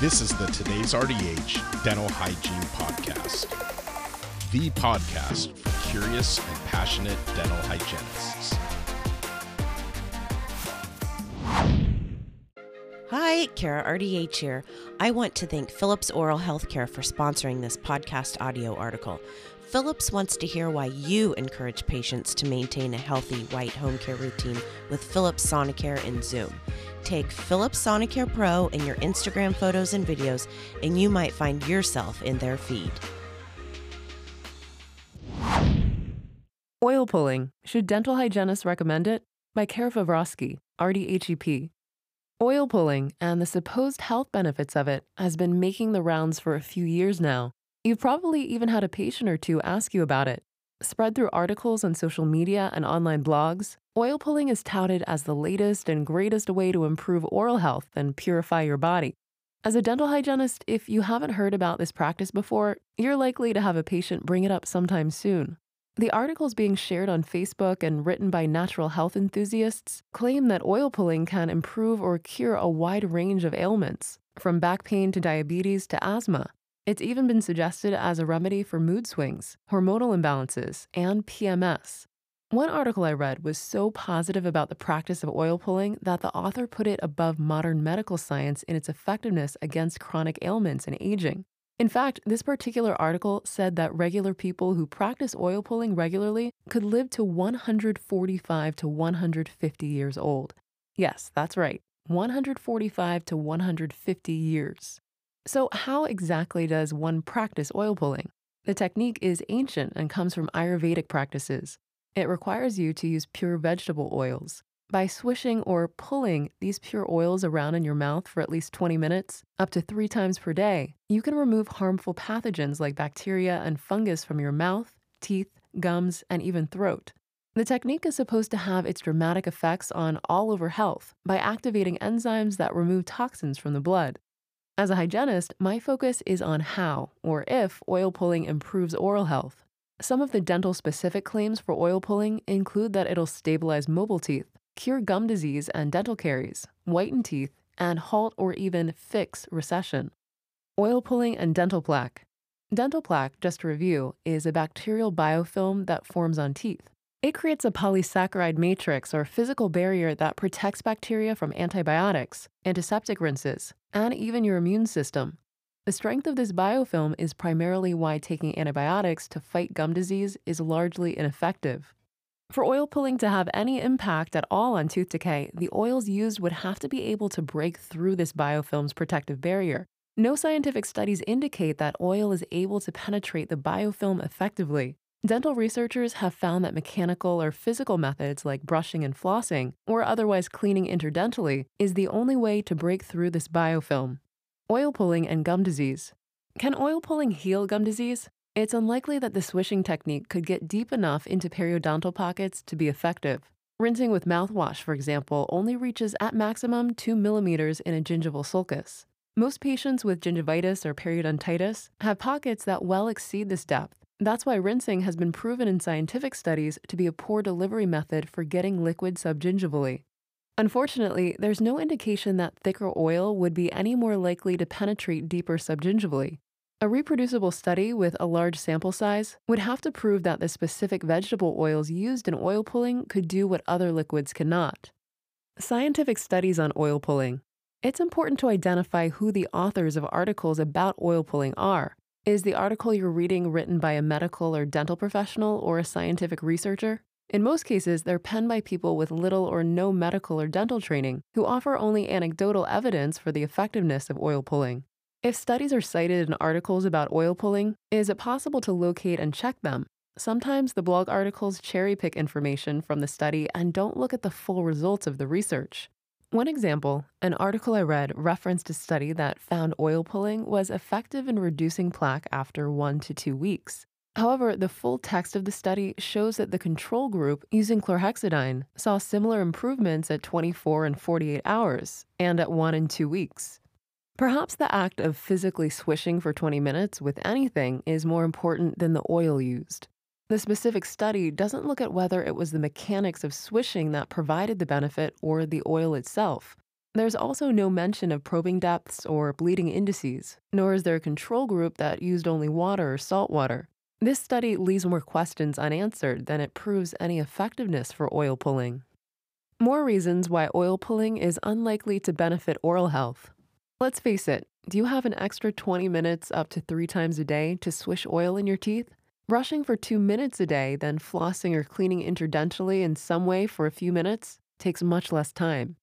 This is the Today's RDH Dental Hygiene Podcast, the podcast for curious and passionate dental hygienists. Hi, Kara RDH here. I want to thank Philips Oral Healthcare for sponsoring this podcast audio article. Philips wants to hear why you encourage patients to maintain a healthy white home care routine with Philips Sonicare and Zoom. Take Philips Sonicare Pro in your Instagram photos and videos, and you might find yourself in their feed. Oil pulling. Should dental hygienists recommend it? By Kara Vavrosky, RDHEP. Oil pulling and the supposed health benefits of it has been making the rounds for a few years now. You've probably even had a patient or two ask you about it. Spread through articles on social media and online blogs, oil pulling is touted as the latest and greatest way to improve oral health and purify your body. As a dental hygienist, if you haven't heard about this practice before, you're likely to have a patient bring it up sometime soon. The articles being shared on Facebook and written by natural health enthusiasts claim that oil pulling can improve or cure a wide range of ailments, from back pain to diabetes to asthma. It's even been suggested as a remedy for mood swings, hormonal imbalances, and PMS. One article I read was so positive about the practice of oil pulling that the author put it above modern medical science in its effectiveness against chronic ailments and aging. In fact, this particular article said that regular people who practice oil pulling regularly could live to 145 to 150 years old. Yes, that's right, 145 to 150 years. So, how exactly does one practice oil pulling? The technique is ancient and comes from Ayurvedic practices. It requires you to use pure vegetable oils. By swishing or pulling these pure oils around in your mouth for at least 20 minutes, up to three times per day, you can remove harmful pathogens like bacteria and fungus from your mouth, teeth, gums, and even throat. The technique is supposed to have its dramatic effects on all over health by activating enzymes that remove toxins from the blood. As a hygienist, my focus is on how, or if, oil pulling improves oral health. Some of the dental specific claims for oil pulling include that it'll stabilize mobile teeth, cure gum disease and dental caries, whiten teeth, and halt or even fix recession. Oil pulling and dental plaque. Dental plaque, just to review, is a bacterial biofilm that forms on teeth. It creates a polysaccharide matrix or physical barrier that protects bacteria from antibiotics, antiseptic rinses, and even your immune system. The strength of this biofilm is primarily why taking antibiotics to fight gum disease is largely ineffective. For oil pulling to have any impact at all on tooth decay, the oils used would have to be able to break through this biofilm's protective barrier. No scientific studies indicate that oil is able to penetrate the biofilm effectively. Dental researchers have found that mechanical or physical methods like brushing and flossing, or otherwise cleaning interdentally, is the only way to break through this biofilm. Oil pulling and gum disease. Can oil pulling heal gum disease? It's unlikely that the swishing technique could get deep enough into periodontal pockets to be effective. Rinsing with mouthwash, for example, only reaches at maximum 2 millimeters in a gingival sulcus. Most patients with gingivitis or periodontitis have pockets that well exceed this depth. That's why rinsing has been proven in scientific studies to be a poor delivery method for getting liquid subgingivally. Unfortunately, there's no indication that thicker oil would be any more likely to penetrate deeper subgingivally. A reproducible study with a large sample size would have to prove that the specific vegetable oils used in oil pulling could do what other liquids cannot. Scientific studies on oil pulling. It's important to identify who the authors of articles about oil pulling are. Is the article you're reading written by a medical or dental professional or a scientific researcher? In most cases, they're penned by people with little or no medical or dental training who offer only anecdotal evidence for the effectiveness of oil pulling. If studies are cited in articles about oil pulling, is it possible to locate and check them? Sometimes the blog articles cherry pick information from the study and don't look at the full results of the research. One example, an article I read referenced a study that found oil pulling was effective in reducing plaque after one to two weeks. However, the full text of the study shows that the control group using chlorhexidine saw similar improvements at 24 and 48 hours and at one and two weeks. Perhaps the act of physically swishing for 20 minutes with anything is more important than the oil used. The specific study doesn't look at whether it was the mechanics of swishing that provided the benefit or the oil itself. There's also no mention of probing depths or bleeding indices, nor is there a control group that used only water or salt water. This study leaves more questions unanswered than it proves any effectiveness for oil pulling. More reasons why oil pulling is unlikely to benefit oral health. Let's face it, do you have an extra 20 minutes up to three times a day to swish oil in your teeth? Brushing for two minutes a day, then flossing or cleaning interdentally in some way for a few minutes takes much less time.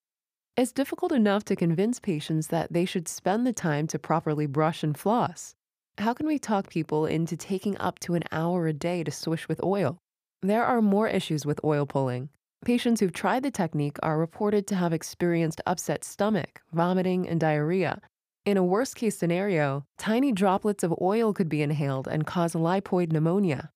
It's difficult enough to convince patients that they should spend the time to properly brush and floss. How can we talk people into taking up to an hour a day to swish with oil? There are more issues with oil pulling. Patients who've tried the technique are reported to have experienced upset stomach, vomiting, and diarrhea. In a worst case scenario, tiny droplets of oil could be inhaled and cause lipoid pneumonia.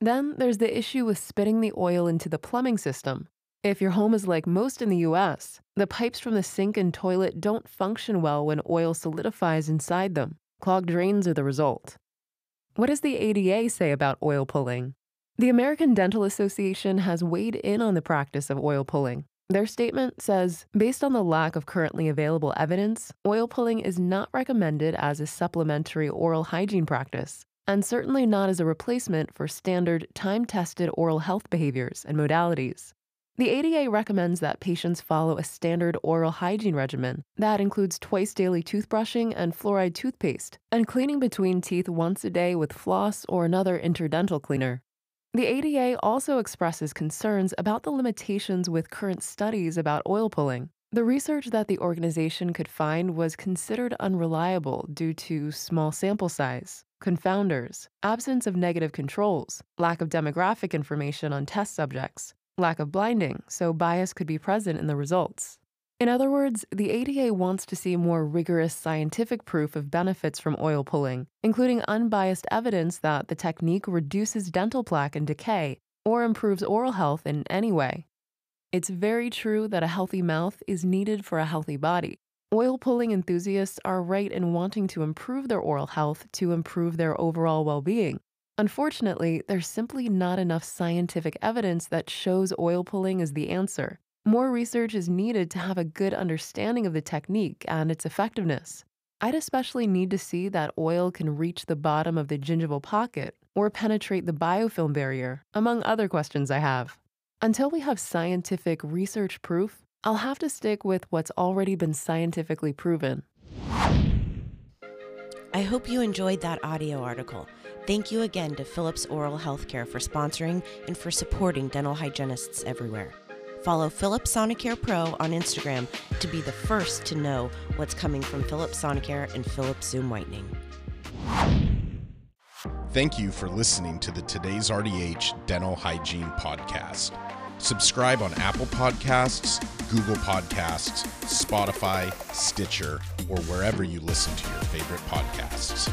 Then there's the issue with spitting the oil into the plumbing system. If your home is like most in the US, the pipes from the sink and toilet don't function well when oil solidifies inside them. Clogged drains are the result. What does the ADA say about oil pulling? The American Dental Association has weighed in on the practice of oil pulling. Their statement says based on the lack of currently available evidence, oil pulling is not recommended as a supplementary oral hygiene practice, and certainly not as a replacement for standard time tested oral health behaviors and modalities. The ADA recommends that patients follow a standard oral hygiene regimen that includes twice daily toothbrushing and fluoride toothpaste, and cleaning between teeth once a day with floss or another interdental cleaner. The ADA also expresses concerns about the limitations with current studies about oil pulling. The research that the organization could find was considered unreliable due to small sample size, confounders, absence of negative controls, lack of demographic information on test subjects, lack of blinding, so bias could be present in the results. In other words, the ADA wants to see more rigorous scientific proof of benefits from oil pulling, including unbiased evidence that the technique reduces dental plaque and decay or improves oral health in any way. It's very true that a healthy mouth is needed for a healthy body. Oil pulling enthusiasts are right in wanting to improve their oral health to improve their overall well being. Unfortunately, there's simply not enough scientific evidence that shows oil pulling is the answer. More research is needed to have a good understanding of the technique and its effectiveness. I'd especially need to see that oil can reach the bottom of the gingival pocket or penetrate the biofilm barrier, among other questions I have. Until we have scientific research proof, I'll have to stick with what's already been scientifically proven. I hope you enjoyed that audio article. Thank you again to Philips Oral Healthcare for sponsoring and for supporting dental hygienists everywhere. Follow Philips Sonicare Pro on Instagram to be the first to know what's coming from Philips Sonicare and Philips Zoom Whitening. Thank you for listening to the Today's RDH Dental Hygiene Podcast. Subscribe on Apple Podcasts, Google Podcasts, Spotify, Stitcher, or wherever you listen to your favorite podcasts.